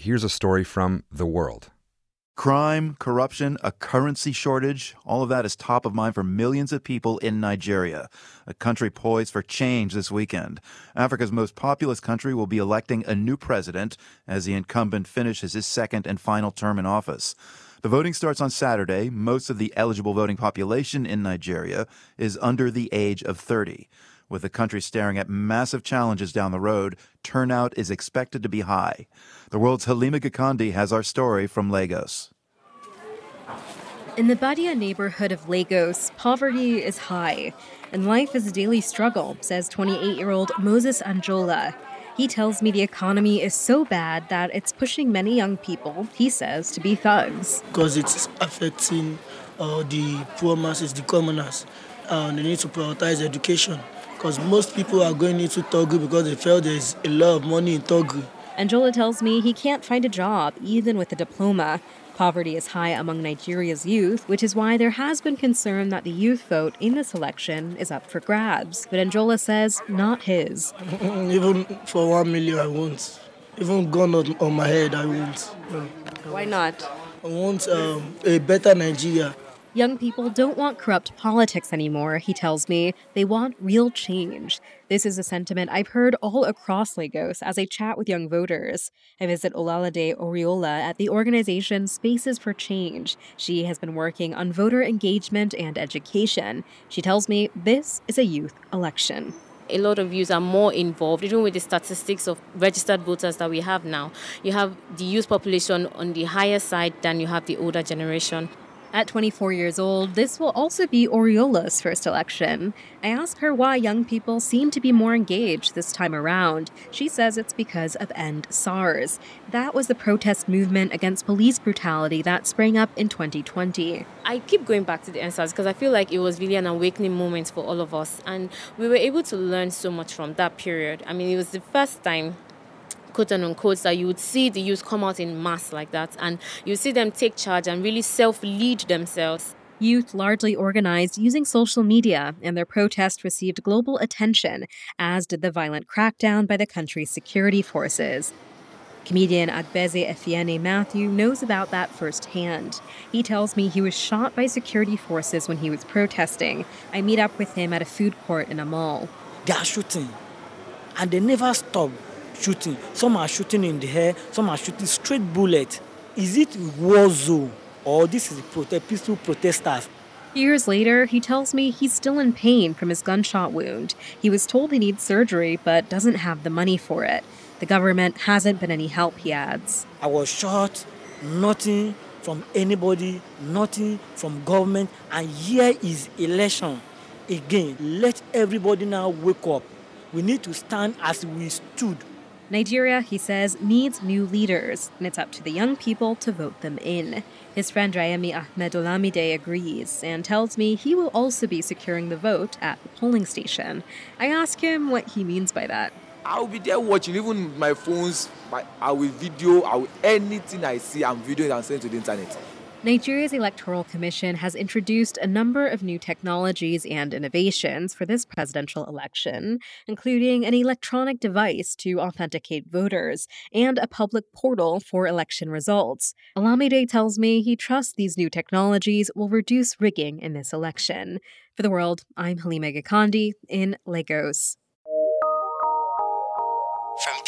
here's a story from The World. Crime, corruption, a currency shortage, all of that is top of mind for millions of people in Nigeria, a country poised for change this weekend. Africa's most populous country will be electing a new president as the incumbent finishes his second and final term in office. The voting starts on Saturday. Most of the eligible voting population in Nigeria is under the age of 30. With the country staring at massive challenges down the road, turnout is expected to be high. The world's Halima Gikandi has our story from Lagos. In the Badia neighborhood of Lagos, poverty is high, and life is a daily struggle, says 28 year old Moses Anjola. He tells me the economy is so bad that it's pushing many young people, he says, to be thugs. Because it's affecting uh, the poor masses, the commoners. Uh, they need to prioritize education because most people are going into Togo because they feel there's a lot of money in Togo. Anjola tells me he can't find a job, even with a diploma. Poverty is high among Nigeria's youth, which is why there has been concern that the youth vote in this election is up for grabs. But Anjola says not his. Even for one million, I won't. Even gun on, on my head, I won't. No. Why not? I want um, a better Nigeria. Young people don't want corrupt politics anymore, he tells me. They want real change. This is a sentiment I've heard all across Lagos as I chat with young voters. I visit Olalade Oriola at the organization Spaces for Change. She has been working on voter engagement and education. She tells me this is a youth election a lot of youth are more involved, even with the statistics of registered voters that we have now. You have the youth population on the higher side than you have the older generation. At 24 years old, this will also be Oriola's first election. I ask her why young people seem to be more engaged this time around. She says it's because of End SARS. That was the protest movement against police brutality that sprang up in 2020. I keep going back to the End SARS because I feel like it was really an awakening moment for all of us, and we were able to learn so much from that period. I mean, it was the first time quote and unquote that you would see the youth come out in mass like that and you see them take charge and really self lead themselves. Youth largely organized using social media, and their protest received global attention, as did the violent crackdown by the country's security forces. Comedian Agbeze Efiene Matthew knows about that firsthand. He tells me he was shot by security forces when he was protesting. I meet up with him at a food court in a mall. They are shooting, and they never stop shooting. Some are shooting in the air, some are shooting straight bullets. Is it war zone or this is prote- peaceful protesters? Years later, he tells me he's still in pain from his gunshot wound. He was told he needs surgery but doesn't have the money for it. The government hasn't been any help, he adds. I was shot, nothing from anybody, nothing from government, and here is election. Again, let everybody now wake up. We need to stand as we stood Nigeria, he says, needs new leaders, and it's up to the young people to vote them in. His friend Rayemi Ahmed Olamide agrees and tells me he will also be securing the vote at the polling station. I ask him what he means by that. I'll be there watching, even my phones, my, I will video, I will, anything I see, I'm videoing and sending to the internet. Nigeria's Electoral Commission has introduced a number of new technologies and innovations for this presidential election, including an electronic device to authenticate voters and a public portal for election results. Olamide tells me he trusts these new technologies will reduce rigging in this election. For the world, I'm Halima Gikandi in Lagos. From